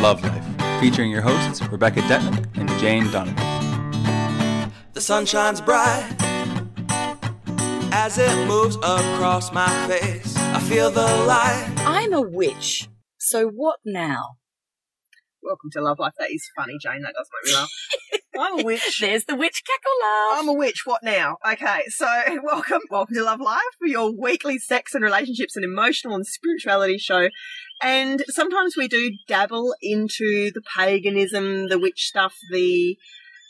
Love Life, featuring your hosts Rebecca Detman and Jane Donovan. The sun shines bright as it moves across my face. I feel the light. I'm a witch. So what now? Welcome to Love Life. That is funny, Jane. That does make me laugh. I'm a witch. There's the witch cackle laugh. I'm a witch. What now? Okay, so welcome, welcome to Love Life for your weekly sex and relationships and emotional and spirituality show. And sometimes we do dabble into the paganism, the witch stuff, the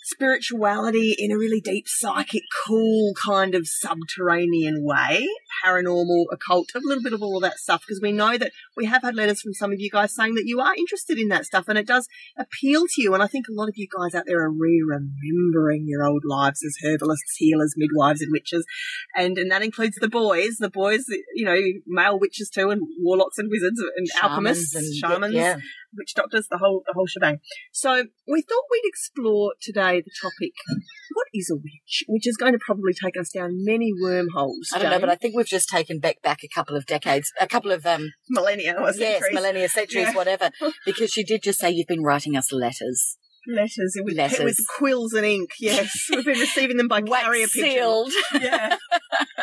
spirituality in a really deep, psychic, cool kind of subterranean way, paranormal, occult, a little bit of all of that stuff, because we know that we have had letters from some of you guys saying that you are interested in that stuff and it does appeal to you. And I think a lot of you guys out there are re-remembering your old lives as herbalists, healers, midwives, and witches. And, and that includes the boys, the boys, you know, male witches too, and warlocks and wizards and Shamans alchemists and- shamans yeah. Witch doctors, the whole the whole shebang. So we thought we'd explore today the topic: what is a witch? Which is going to probably take us down many wormholes. I don't know, but I think we've just taken back back a couple of decades, a couple of um, millennia or yes, centuries. millennia, centuries, Yeah. whatever. Because she did just say you've been writing us letters, letters with, Letters. with quills and ink. Yes, we've been receiving them by wax carrier pigeon. sealed. Yeah,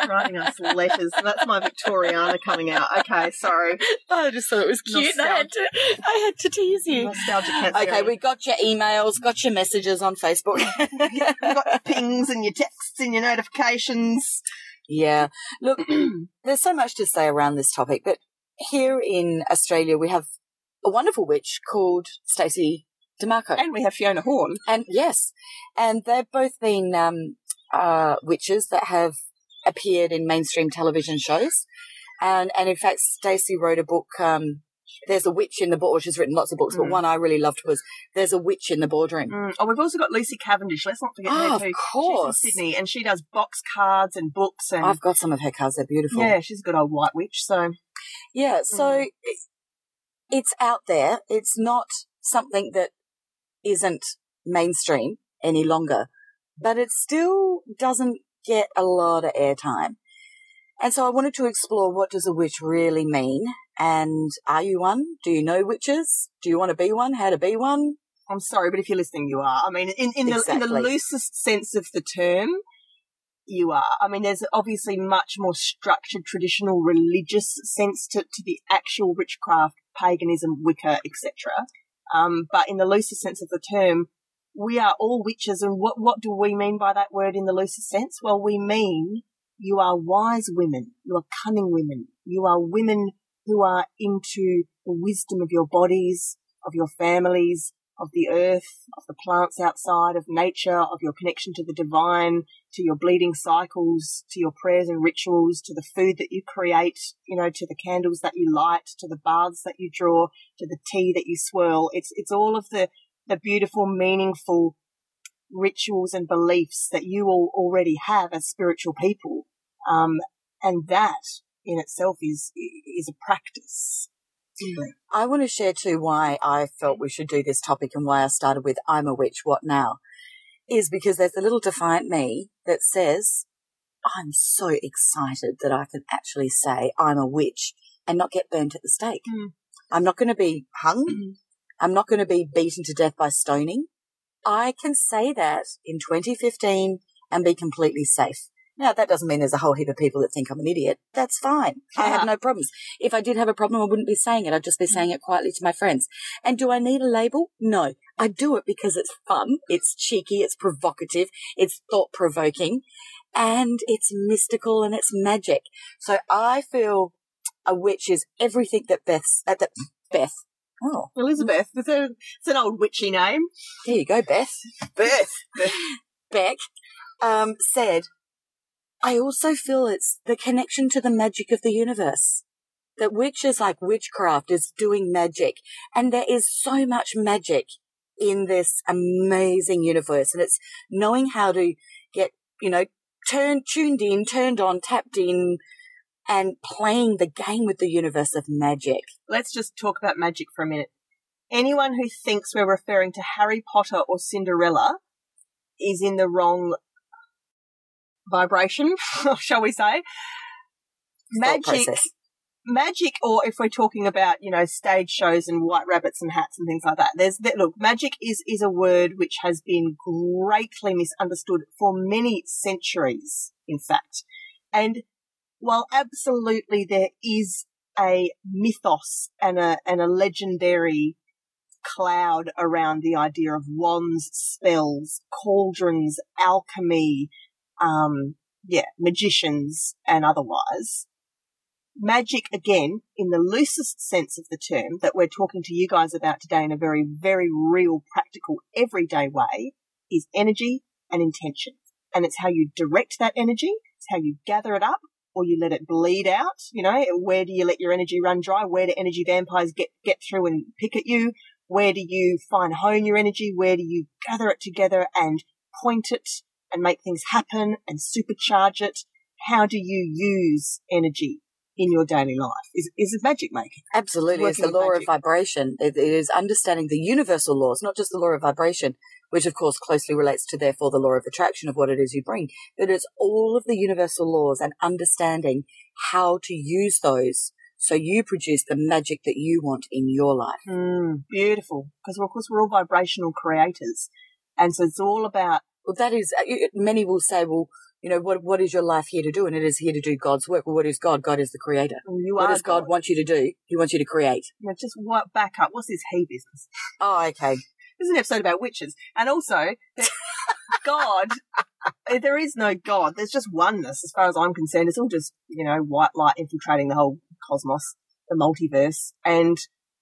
writing us letters. That's my Victoriana coming out. Okay, sorry. I just thought it was cute. I had to, I had to tease you. Nostalgia can't Okay, we got your emails, got your messages on Facebook. Got your pings and your texts and your notifications. Yeah. Look, there's so much to say around this topic, but here in Australia, we have a wonderful witch called Stacey DeMarco. And we have Fiona Horn. And yes, and they've both been um, uh, witches that have appeared in mainstream television shows. And, and in fact, Stacey wrote a book, um, There's a Witch in the Board. She's written lots of books, but Mm. one I really loved was There's a Witch in the Boardroom. Mm. Oh, we've also got Lucy Cavendish. Let's not forget Oh, her of course. She's in Sydney, and she does box cards and books, and I've got some of her cards. They're beautiful. yeah, she's a good old white witch. So Yeah, so Mm. it's out there. It's not something that isn't mainstream any longer, but it still doesn't get a lot of airtime. And so I wanted to explore what does a witch really mean? And are you one? Do you know witches? Do you want to be one? How to be one? I'm sorry, but if you're listening, you are. I mean, in, in the in the loosest sense of the term, you are. I mean, there's obviously much more structured, traditional, religious sense to, to the actual witchcraft, paganism, Wicca, etc. Um, but in the loosest sense of the term, we are all witches. And what what do we mean by that word in the loosest sense? Well, we mean you are wise women, you are cunning women, you are women who are into the wisdom of your bodies, of your families, of the earth, of the plants outside, of nature, of your connection to the divine, to your bleeding cycles, to your prayers and rituals, to the food that you create, you know, to the candles that you light, to the baths that you draw, to the tea that you swirl. It's, it's all of the, the beautiful, meaningful rituals and beliefs that you all already have as spiritual people. Um, and that in itself is, is a practice. I want to share too why I felt we should do this topic and why I started with I'm a witch, what now? Is because there's a little defiant me that says, I'm so excited that I can actually say I'm a witch and not get burnt at the stake. Mm. I'm not going to be hung. Mhm. I'm not going to be beaten to death by stoning. I can say that in 2015 and be completely safe. Now, that doesn't mean there's a whole heap of people that think I'm an idiot. That's fine. I have no problems. If I did have a problem, I wouldn't be saying it. I'd just be saying it quietly to my friends. And do I need a label? No. I do it because it's fun. It's cheeky. It's provocative. It's thought provoking and it's mystical and it's magic. So I feel a witch is everything that Beth's, uh, that Beth. Oh, Elizabeth, it's, a, it's an old witchy name. there you go, Beth. Beth. Beck, um, said, I also feel it's the connection to the magic of the universe. That witches like witchcraft is doing magic. And there is so much magic in this amazing universe. And it's knowing how to get, you know, turned, tuned in, turned on, tapped in, and playing the game with the universe of magic. Let's just talk about magic for a minute. Anyone who thinks we're referring to Harry Potter or Cinderella is in the wrong vibration, shall we say? Thought Magic, process. magic, or if we're talking about you know stage shows and white rabbits and hats and things like that, there's that. Look, magic is is a word which has been greatly misunderstood for many centuries. In fact, and while absolutely there is a mythos and a and a legendary cloud around the idea of wands, spells, cauldrons, alchemy, um, yeah, magicians and otherwise. Magic, again, in the loosest sense of the term that we're talking to you guys about today in a very, very real, practical, everyday way, is energy and intention. And it's how you direct that energy, it's how you gather it up, or you let it bleed out. You know, where do you let your energy run dry? Where do energy vampires get, get through and pick at you? Where do you find hone your energy? Where do you gather it together and point it and make things happen and supercharge it? How do you use energy in your daily life? Is, is it magic making? Absolutely. It's the law of vibration. It, it is understanding the universal laws, not just the law of vibration, which of course closely relates to therefore the law of attraction of what it is you bring, but it's all of the universal laws and understanding how to use those so you produce the magic that you want in your life. Mm, beautiful. Because of course we're all vibrational creators. And so it's all about, Well, that is, uh, many will say, well, you know, what, what is your life here to do? And it is here to do God's work. Well, what is God? God is the creator. you What does God, want you to do? He wants you to create. Know, just work back up. What's this he business? Oh, okay. This is an episode about witches. And also, God, eh, there is no God. There's just oneness as far as I'm concerned. It's all just, you know, white light infiltrating the whole cosmos, the multiverse. And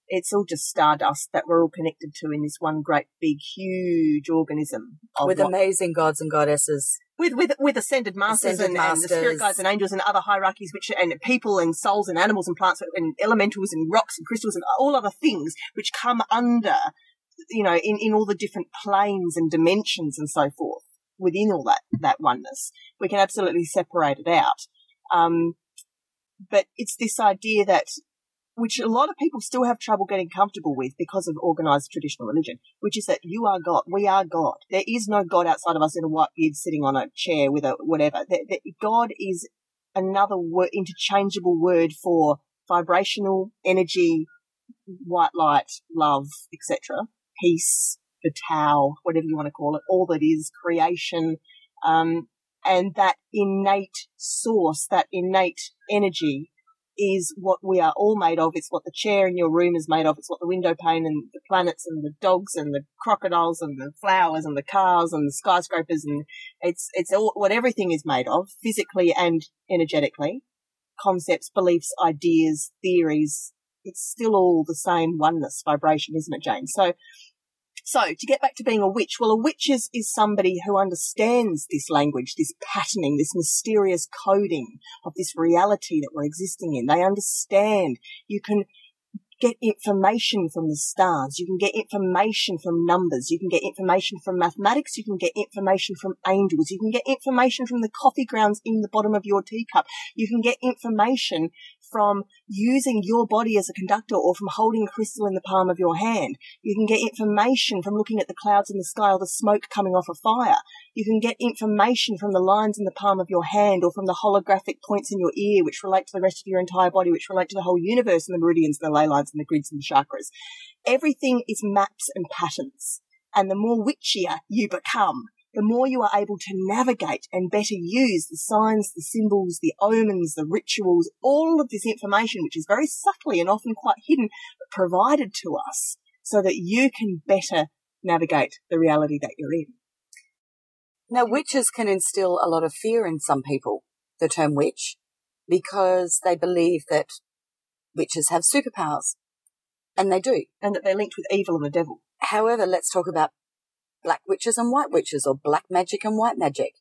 it's all just stardust that we're all connected to in this one great big huge organism of With what- amazing gods and goddesses. with with with ascended masters, Ascended and, and the spirit guides and angels and other hierarchies, which and people and souls and animals and plants and elementals and rocks and crystals and all other things which come under, you know, in in all the different planes and dimensions and so forth within all that that oneness. We can absolutely separate it out, um, but it's this idea that. Which a lot of people still have trouble getting comfortable with because of organized traditional religion, which is that you are God. We are God. There is no God outside of us in a white beard sitting on a chair with a whatever. The, the, God is another word, interchangeable word for vibrational energy, white light, love, etc. Peace, the Tao, whatever you want to call it, all that is creation, um, and that innate source, that innate energy is what we are all made of. It's what the chair in your room is made of. It's what the window pane and the planets and the dogs and the crocodiles and the flowers and the cars and the skyscrapers and it's it's all what everything is made of, physically and energetically. Concepts, beliefs, ideas, theories. It's still all the same oneness vibration, isn't it, Jane? So so to get back to being a witch, well, a witch is, is somebody who understands this language, this patterning, this mysterious coding of this reality that we're existing in. They understand you can get information from the stars. You can get information from numbers. You can get information from mathematics. You can get information from angels. You can get information from the coffee grounds in the bottom of your teacup. You can get information from using your body as a conductor or from holding a crystal in the palm of your hand. You can get information from looking at the clouds in the sky or the smoke coming off a fire. You can get information from the lines in the palm of your hand or from the holographic points in your ear, which relate to the rest of your entire body, which relate to the whole universe and the meridians and the ley lines and the grids and the chakras. Everything is maps and patterns. And the more witchier you become, the more you are able to navigate and better use the signs, the symbols, the omens, the rituals, all of this information, which is very subtly and often quite hidden, but provided to us so that you can better navigate the reality that you're in. Now, witches can instill a lot of fear in some people, the term witch, because they believe that witches have superpowers. And they do. And that they're linked with evil and the devil. However, let's talk about black witches and white witches, or black magic and white magic.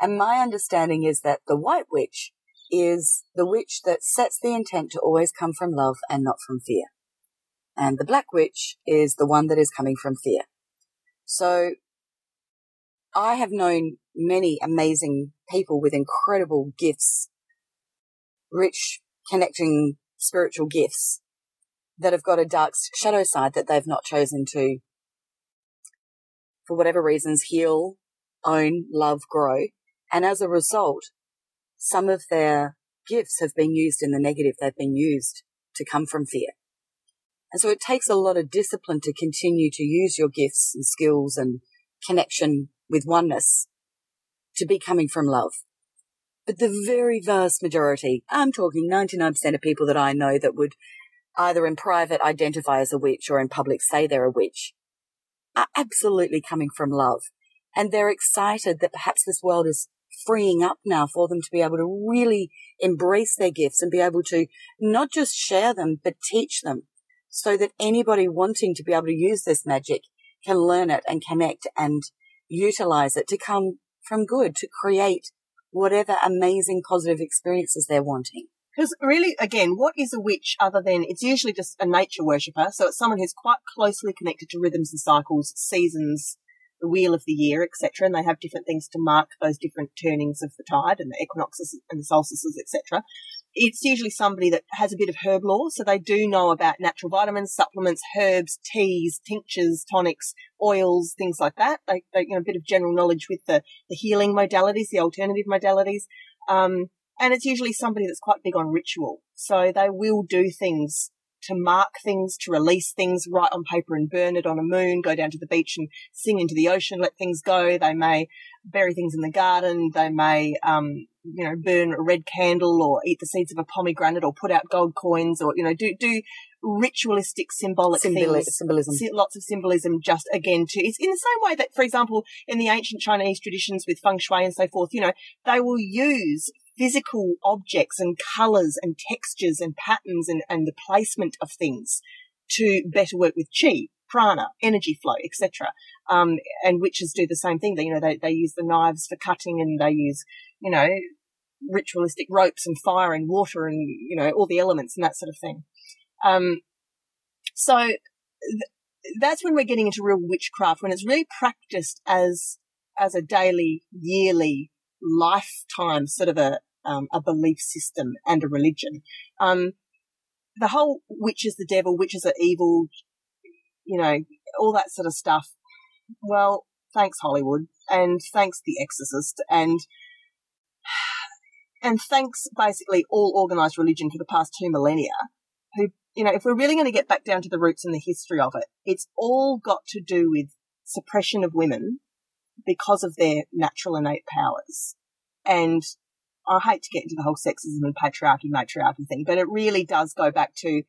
And my understanding is that the white witch is the witch that sets the intent to always come from love and not from fear. And the black witch is the one that is coming from fear. So I have known many amazing people with incredible gifts, rich, connecting spiritual gifts that have got a dark shadow side that they've not chosen to, for whatever reasons, heal, own, love, grow. And as a result, some of their gifts have been used in the negative. They've been used to come from fear. And so it takes a lot of discipline to continue to use your gifts and skills and connection with oneness to be coming from love. But the very vast majority, I'm talking 99% of people that I know that would either in private identify as a witch or in public say they're a witch, are absolutely coming from love. And they're excited that perhaps this world is freeing up now for them to be able to really embrace their gifts and be able to not just share them, but teach them so that anybody wanting to be able to use this magic can learn it and connect and utilize it to come from good, to create whatever amazing positive experiences they're wanting. Because really, again, what is a witch other than it's usually just a nature worshipper? So it's someone who's quite closely connected to rhythms and cycles, seasons, the wheel of the year, etc. And they have different things to mark those different turnings of the tide and the equinoxes and the solstices, etc. It's usually somebody that has a bit of herb lore, so they do know about natural vitamins, supplements, herbs, teas, tinctures, tonics, oils, things like that. They, they you know, a bit of general knowledge with the, the healing modalities, the alternative modalities. Um, and it's usually somebody that's quite big on ritual. So they will do things to mark things, to release things, write on paper and burn it on a moon, go down to the beach and sing into the ocean, let things go. They may bury things in the garden. They may, um, you know, burn a red candle or eat the seeds of a pomegranate or put out gold coins or, you know, do, do ritualistic symbolic Symboli- things. symbolism. Lots of symbolism just again to, it's in the same way that, for example, in the ancient Chinese traditions with feng shui and so forth, you know, they will use physical objects and colors and textures and patterns and, and the placement of things to better work with chi, prana, energy flow, etc. Um, and witches do the same thing. They, you know, they, they use the knives for cutting and they use, you know, ritualistic ropes and fire and water and, you know, all the elements and that sort of thing. Um, so th- that's when we're getting into real witchcraft, when it's really practiced as, as a daily, yearly, lifetime sort of a, um, a belief system and a religion. Um, the whole witch is the devil, witches are evil, you know, all that sort of stuff. Well, thanks Hollywood and thanks The Exorcist and and thanks basically all organized religion for the past two millennia who, you know, if we're really going to get back down to the roots and the history of it, it's all got to do with suppression of women because of their natural innate powers. And I hate to get into the whole sexism and patriarchy, matriarchy thing, but it really does go back to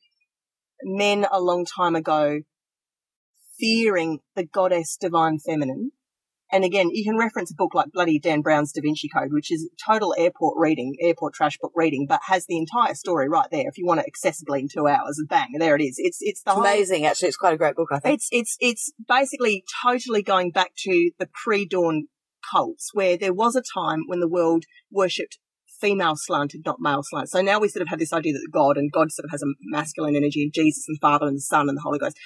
men a long time ago fearing the goddess divine feminine. And again, you can reference a book like bloody Dan Brown's Da Vinci Code, which is total airport reading, airport trash book reading, but has the entire story right there. If you want it accessibly in two hours, and bang, there it is. It's it's the It's whole, amazing, actually. It's quite a great book, I think. it's it's it's basically totally going back to the pre-dawn cults, where there was a time when the world worshipped female slanted, not male slanted. So now we sort of have this idea that God and God sort of has a masculine energy, and Jesus and Father and the Son and the Holy Ghost.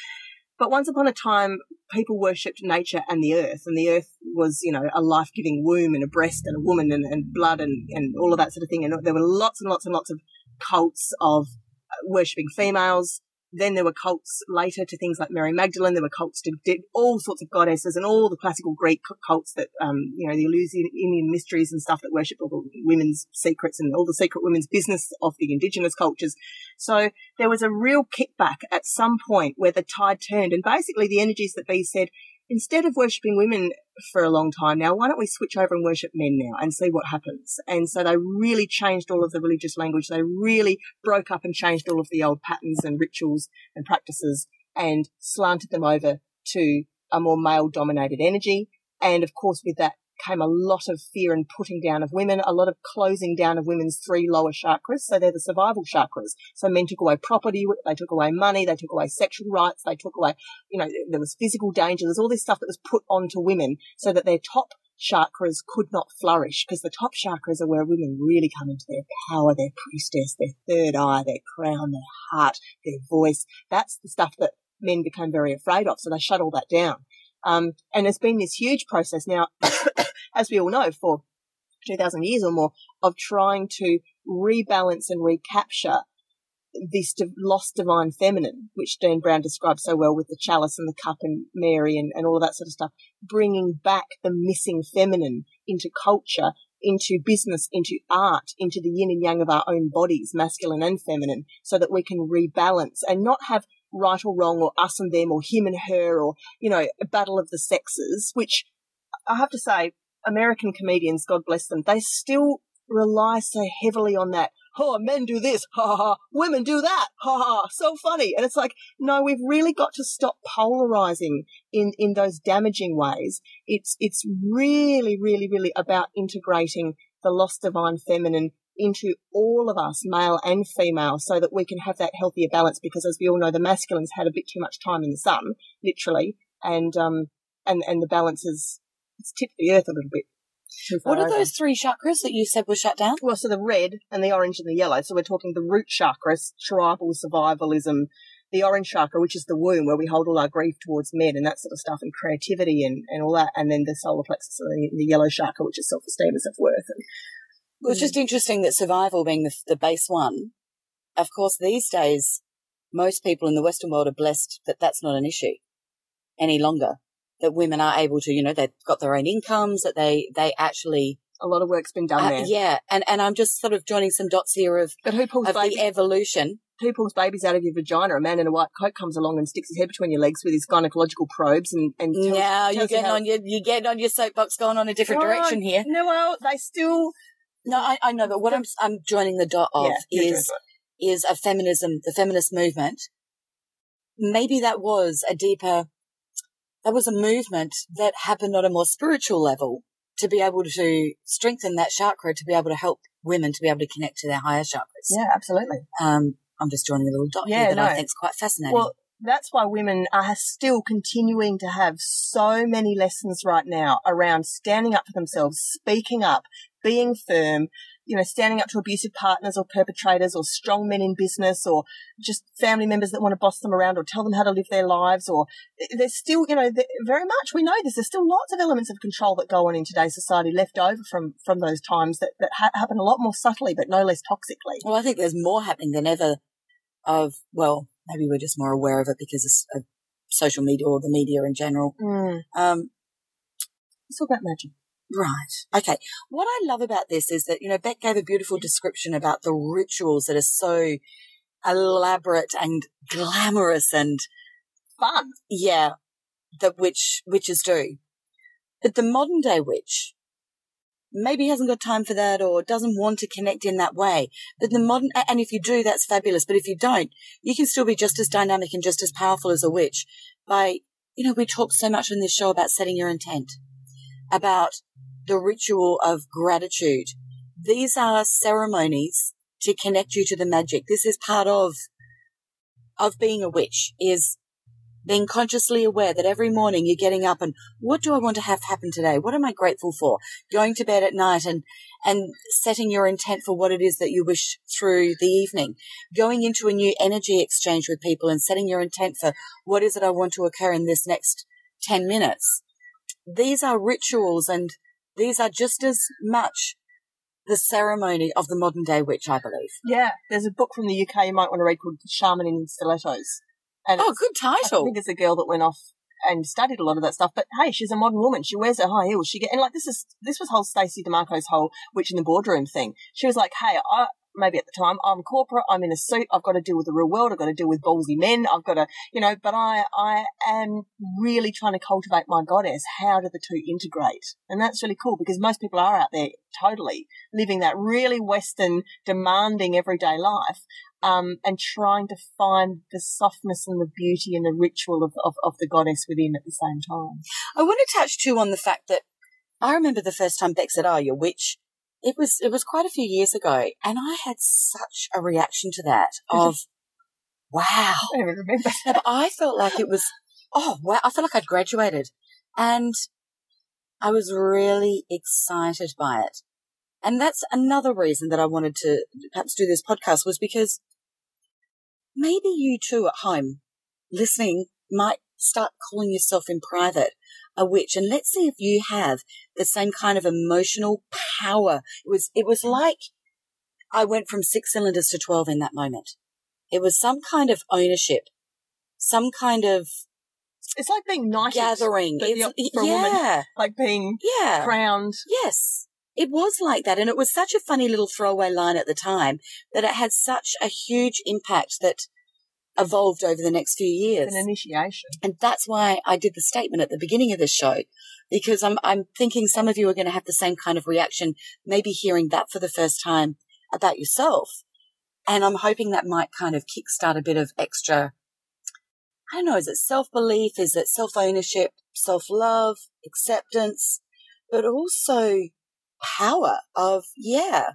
But once upon a time, people worshipped nature and the earth, and the earth was, you know, a life-giving womb and a breast and a woman and, and blood and, and all of that sort of thing. And there were lots and lots and lots of cults of uh, worshipping females. Then there were cults later to things like Mary Magdalene. There were cults to all sorts of goddesses and all the classical Greek cults that, um, you know, the Eleusinian mysteries and stuff that worship all the women's secrets and all the secret women's business of the indigenous cultures. So there was a real kickback at some point where the tide turned and basically the energies that be said, instead of worshipping women for a long time now, why don't we switch over and worship men now and see what happens? And so they really changed all of the religious language. They really broke up and changed all of the old patterns and rituals and practices and slanted them over to a more male dominated energy. And of course, with that came a lot of fear and putting down of women, a lot of closing down of women's three lower chakras. So they're the survival chakras. So men took away property, they took away money, they took away sexual rights, they took away, you know, there was physical danger. There's all this stuff that was put onto women so that their top chakras could not flourish because the top chakras are where women really come into their power, their priestess, their third eye, their crown, their heart, their voice. That's the stuff that men became very afraid of. So they shut all that down. Um, and there's been this huge process now, as we all know, for 2000 years or more of trying to rebalance and recapture this lost divine feminine, which Dan Brown describes so well with the chalice and the cup and Mary and, and all of that sort of stuff, bringing back the missing feminine into culture into business, into art, into the yin and yang of our own bodies, masculine and feminine, so that we can rebalance and not have right or wrong or us and them or him and her or, you know, a battle of the sexes, which I have to say, American comedians, God bless them, they still rely so heavily on that. Oh, men do this, ha ha. Women do that, ha ha. So funny. And it's like, no, we've really got to stop polarizing in, in those damaging ways. It's, it's really, really, really about integrating the lost divine feminine into all of us, male and female, so that we can have that healthier balance. Because as we all know, the masculines had a bit too much time in the sun, literally, and um, and and the balance is it's tipped the earth a little bit. What are over. those three chakras that you said were shut down? Well, so the red and the orange and the yellow. So we're talking the root chakras, tribal survivalism, the orange chakra, which is the womb, where we hold all our grief towards men and that sort of stuff, and creativity and, and all that. And then the solar plexus, and the, the yellow chakra, which is self-esteem and self-worth. And Well, it's just interesting that survival being the, the base one. Of course, these days, most people in the Western world are blessed that that's not an issue any longer. That women are able to, you know, they've got their own incomes, that they, they actually, a lot of work's been done uh, there. yeah. And, and I'm just sort of joining some dots here of, But who pulls of baby, the evolution. who pulls babies out of your vagina? A man in a white coat comes along and sticks his head between your legs with his gynecological probes and, and tells, now you're tells you getting how- on your, you're getting on your soapbox going on a different direction here. No, well, they still No, I, I know, but what I'm, I'm joining the dot of yeah, is, is a feminism, the feminist movement. Maybe that was a deeper, that was a movement that happened on a more spiritual level to be able to strengthen that chakra, to be able to help women to be able to connect to their higher chakras. Yeah, absolutely. Um, I'm just joining a little dot Yeah, here that I think is quite fascinating. Well, that's why women are still continuing to have so many lessons right now around standing up for themselves, speaking up, being firm, you know, standing up to abusive partners or perpetrators or strong men in business or just family members that want to boss them around or tell them how to live their lives or there's still, you know, very much we know this. There's still lots of elements of control that go on in today's society left over from, from those times that, that ha- happen a lot more subtly but no less toxically. well, I think there's more happening than ever of, well, maybe we're just more aware of it because of social media or the media in general. Mm. Um, It's all about magic. Right. Okay. What I love about this is that, you know, Beck gave a beautiful description about the rituals that are so elaborate and glamorous and, Fun. yeah, that witch, witches do. But the modern day witch maybe hasn't got time for that or doesn't want to connect in that way. But the modern, and if you do, that's fabulous. But if you don't, you can still be just as dynamic and just as powerful as a witch by, you know, we talk so much on this show about setting your intent, about the ritual of gratitude. These are ceremonies to connect you to the magic. This is part of, of being a witch is being consciously aware that every morning you're getting up and what do I want to have happen today? What am I grateful for? Going to bed at night and, and setting your intent for what it is that you wish through the evening. Going into a new energy exchange with people and setting your intent for what is it I want to occur in this next 10 minutes. These are rituals and these are just as much the ceremony of the modern day witch, I believe. Yeah, there's a book from the UK you might want to read called Shaman in Stilettos. And Oh, good title. I think it's a girl that went off and studied a lot of that stuff. But hey, she's a modern woman. She wears her high heels. She get and like this is this was whole Stacey DeMarco's whole witch in the boardroom thing. She was like, hey, I maybe at the time I'm corporate. I'm in a suit. I've got to deal with the real world. I've got to deal with ballsy men. I've got to, you know. But I I am really trying to cultivate my goddess. How do the two integrate? And that's really cool because most people are out there totally living that really Western demanding everyday life um, and trying to find the softness and the beauty and the ritual of, of, of the goddess within at the same time. I want to touch too on the fact that I remember the first time Beck said, "Oh, you're a witch." It was it was quite a few years ago, and I had such a reaction to that of, "Wow!" I don't even remember. But I felt like it was, oh wow! I felt like I'd graduated, and I was really excited by it. And that's another reason that I wanted to perhaps do this podcast was because maybe you too at home listening might start calling yourself in private a witch. And let's see if you have the same kind of emotional power. It was, it was like I went from six cylinders to 12 in that moment. It was some kind of ownership, some kind of It's like being knighted. gathering. It's, for a woman. yeah, Like being yeah, crowned. yes. it was like that. And it was such a funny little throwaway line at the time that it had such a huge impact that evolved over the next few years. An initiation. And that's why I did the statement at the beginning of the show, because I'm, I'm thinking some of you are going to have the same kind of reaction, maybe hearing that for the first time about yourself. And I'm hoping that might kind of kickstart a bit of extra, I don't know, is it self belief? Is it self ownership, self love, acceptance, but also power of, yeah,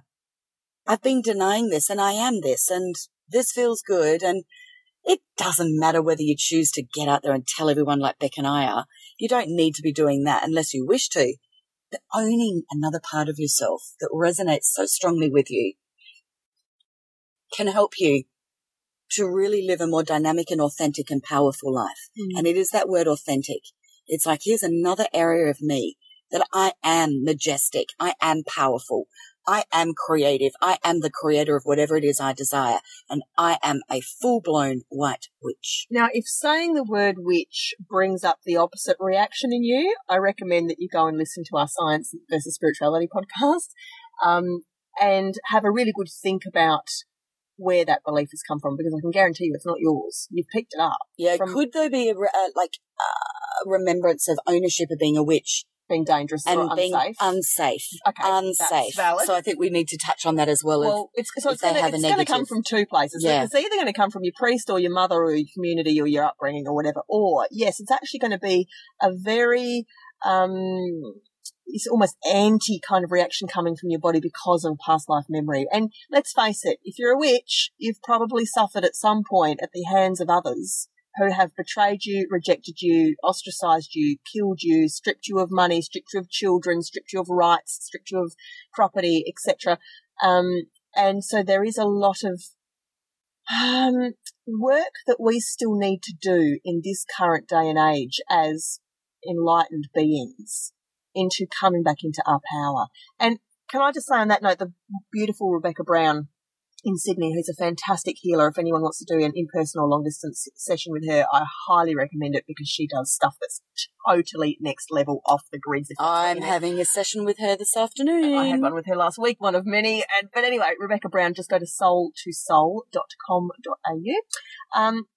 I've been denying this and I am this and this feels good. And it doesn't matter whether you choose to get out there and tell everyone like Beck and I are. You don't need to be doing that unless you wish to. But owning another part of yourself that resonates so strongly with you can help you to really live a more dynamic and authentic and powerful life. Mm. And it is that word authentic. It's like, here's another area of me that I am majestic. I am powerful. I am creative. I am the creator of whatever it is I desire. And I am a full blown white witch. Now, if saying the word witch brings up the opposite reaction in you, I recommend that you go and listen to our Science versus Spirituality podcast um, and have a really good think about where that belief has come from because I can guarantee you it's not yours. You've picked it up. Yeah. From- could there be a, uh, like a remembrance of ownership of being a witch Being dangerous and or being unsafe. unsafe? okay, Unsafe. So I think we need to touch on that as well. well, it's, so if it's going to come from two places. Yeah. It's either going to come from your priest or your mother or your community or your upbringing or whatever. Or, yes, it's actually going to be a very, um, it's almost anti kind of reaction coming from your body because of past life memory. And let's face it, if you're a witch, you've probably suffered at some point at the hands of others who have betrayed you, rejected you, ostracized you, killed you, stripped you of money, stripped you of children, stripped you of rights, stripped you of property, etc. Um, and so there is a lot of um, work that we still need to do in this current day and age as enlightened beings into coming back into our power. And can I just say on that note, the beautiful Rebecca Brown in Sydney, who's a fantastic healer. If anyone wants to do an in-person or long-distance session with her, I highly recommend it because she does stuff that's totally next level off the grids. I'm having a session with her this afternoon. I had one with her last week, one of many. And but anyway, Rebecca Brown, just go to soul2soul.com.au. Um,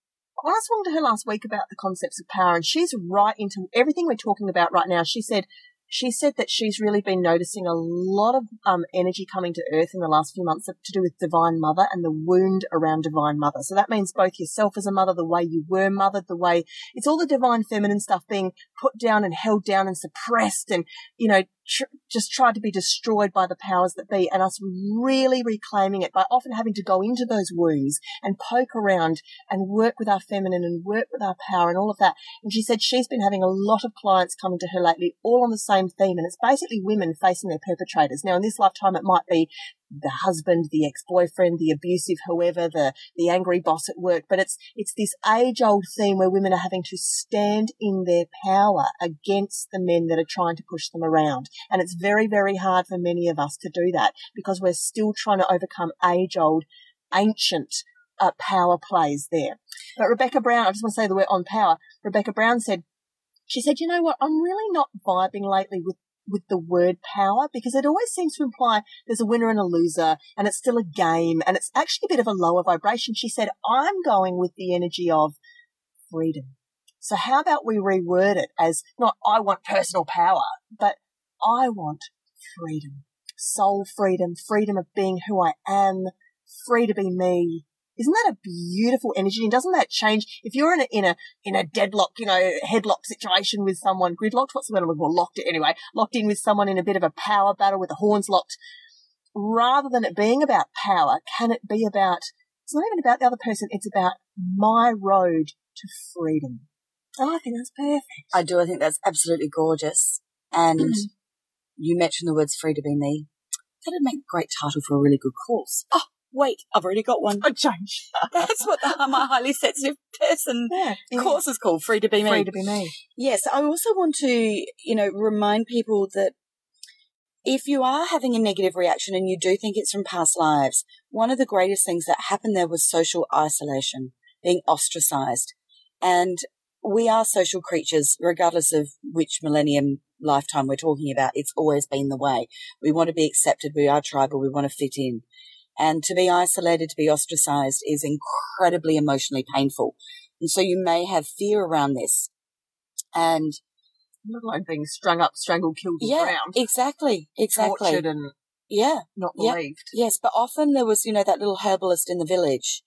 I was talking to her last week about the concepts of power, and she's right into everything we're talking about right now. She said she said that she's really been noticing a lot of um, energy coming to Earth in the last few months to do with Divine Mother and the wound around Divine Mother. So that means both yourself as a mother, the way you were mothered, the way it's all the divine feminine stuff being put down and held down and suppressed, and you know tr- just tried to be destroyed by the powers that be, and us really reclaiming it by often having to go into those wounds and poke around and work with our feminine and work with our power and all of that. And she said she's been having a lot of clients coming to her lately, all on the same theme, and it's basically women facing their perpetrators. Now, in this lifetime, it might be the husband, the ex-boyfriend, the abusive whoever, the, the angry boss at work, but it's, it's this age-old theme where women are having to stand in their power against the men that are trying to push them around. And it's very, very hard for many of us to do that because we're still trying to overcome age-old, ancient uh, power plays there. But Rebecca Brown, I just want to say the word on power. Rebecca Brown said, she said, you know what? I'm really not vibing lately with with the word power because it always seems to imply there's a winner and a loser and it's still a game and it's actually a bit of a lower vibration. She said, I'm going with the energy of freedom. So how about we reword it as not I want personal power, but I want freedom. Soul freedom, freedom of being who I am, free to be me. Isn't that a beautiful energy? And doesn't that change if you're in a in a in a deadlock, you know, headlock situation with someone, gridlocked? What's the word? I'm looking for? Locked it anyway. Locked in with someone in a bit of a power battle with the horns locked. Rather than it being about power, can it be about? It's not even about the other person. It's about my road to freedom. And I think that's perfect. I do. I think that's absolutely gorgeous. And mm-hmm. you mentioned the words free to be me. That'd make a great title for a really good course. Oh, wait, I've already got one. I change. That's what the, my highly sensitive person Yeah, yeah. course is called, Free to Be Me. Free to be me. Yes, I also want to, you know, remind people that if you are having a negative reaction and you do think it's from past lives, one of the greatest things that happened there was social isolation, being ostracized. And we are social creatures, regardless of which millennium lifetime we're talking about, it's always been the way. We want to be accepted. We are tribal. We want to fit in. And to be isolated, to be ostracized is incredibly emotionally painful. And so you may have fear around this. And not alone being strung up, strangled, killed, yeah, drowned, exactly, exactly. tortured, and Yeah, not believed. yes. But often there was, you know, that little herbalist in the village.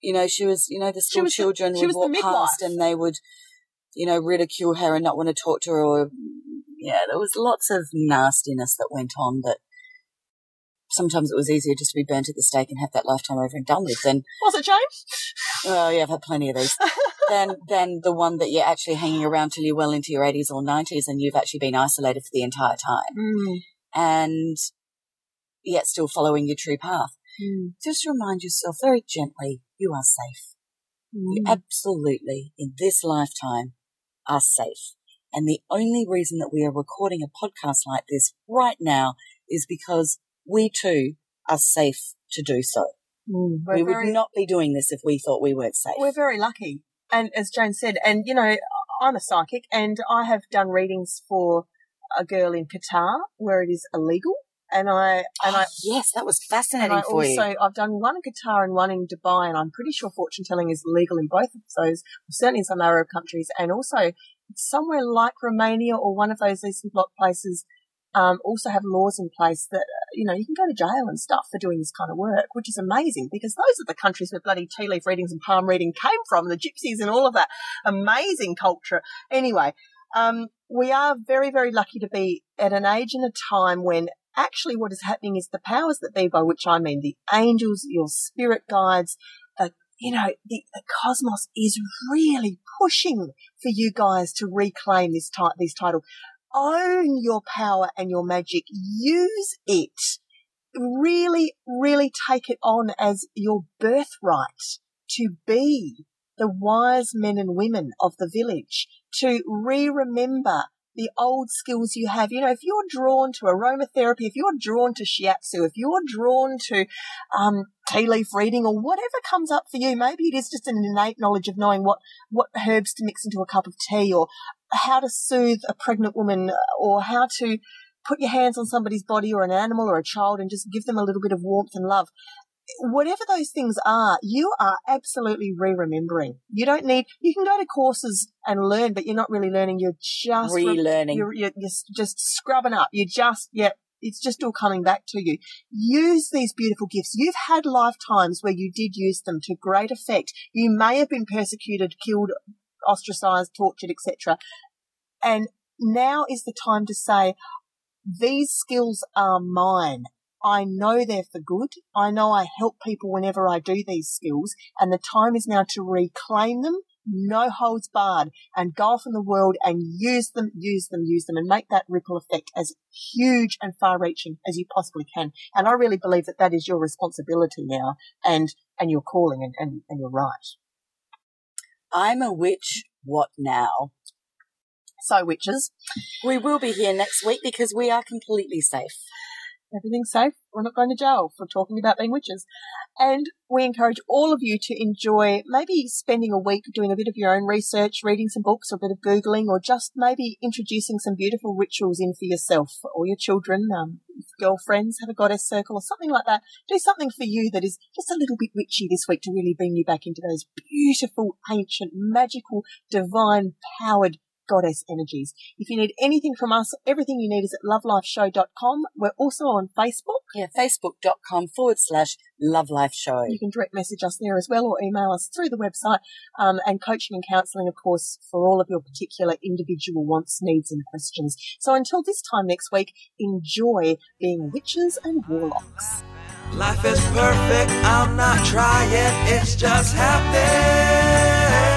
You know, she was, you know, the school was the- children would walk past and they would, you know, ridicule her and not want to talk to her or, yeah, there was lots of nastiness that went on that sometimes it was easier just to be burnt at the stake and have that lifetime over and done with than, Was it James? oh yeah, I've had plenty of these, than, than the one that you're actually hanging around till you're well into your 80s or 90s and you've actually been isolated for the entire time Mm. and yet still following your true path. Mm. Just remind yourself very gently, you are safe. You Mm. absolutely, in this lifetime, are safe. And the only reason that we are recording a podcast like this right now is because we too are safe to do so. Mm. We're we very- would not be doing this if we thought we weren't safe. We're very lucky. And as Jane said, and you know, I'm a psychic and I have done readings for a girl in Qatar where it is illegal. And I, and I, Oh, yes, that was fascinating and fascinating I for also, you. I've done one in Qatar and one in Dubai and I'm pretty sure fortune telling is legal in both of those, certainly in some Arab countries and also somewhere like Romania or one of those Eastern Bloc places, um, also have laws in place that, uh, you know, you can go to jail and stuff for doing this kind of work, which is amazing because those are the countries where bloody tea leaf readings and palm reading came from, the gypsies and all of that amazing culture. Anyway, um, we are very, very lucky to be at an age and a time when actually what is happening is the powers that be, by which I mean the angels, your spirit guides, uh, you know, the, the cosmos is really pushing for you guys to reclaim this, ti- this title. Own your power and your magic. Use it. Really, really take it on as your birthright to be the wise men and women of the village, to re-remember the old skills you have. You know, if you're drawn to aromatherapy, if you're drawn to shiatsu, if you're drawn to um, tea leaf reading or whatever comes up for you, maybe it is just an innate knowledge of knowing what, what herbs to mix into a cup of tea or how to soothe a pregnant woman or how to put your hands on somebody's body or an animal or a child and just give them a little bit of warmth and love whatever those things are, you are absolutely re-remembering. You don't need, you can go to courses and learn, but you're not really learning. You're just, re- Relearning. you're, you're, you're just scrubbing up. You're just, yeah, it's just all coming back to you. Use these beautiful gifts. You've had lifetimes where you did use them to great effect. You may have been persecuted, killed, ostracized, tortured, etc. And now is the time to say, these skills are mine. I know they're for good. I know I help people whenever I do these skills and the time is now to reclaim them, no holds barred and go off in the world and use them, use them, use them and make that ripple effect as huge and far reaching as you possibly can. And I really believe that that is your responsibility now and, and your calling and, and, and you're right. I'm a witch. What now? So witches, We will be here next week because we are completely safe. Everything's safe. We're not going to jail for talking about being witches. And we encourage all of you to enjoy maybe spending a week doing a bit of your own research, reading some books or a bit of Googling, or just maybe introducing some beautiful rituals in for yourself or your children, um, girlfriends, have a goddess circle or something like that. Do something for you that is just a little bit witchy this week to really bring you back into those beautiful, ancient, magical, divine, powered goddess energies. If you need anything from us, everything you need is at lovelifeshow.com. We're also on Facebook. Yeah, facebook.com forward slash love life show. You can direct message us there as well or email us through the website. Um, and coaching and counselling, of course, for all of your particular individual wants, needs and questions. So until this time next week, enjoy being witches and warlocks. Life is perfect, I'm not trying, it's just happening.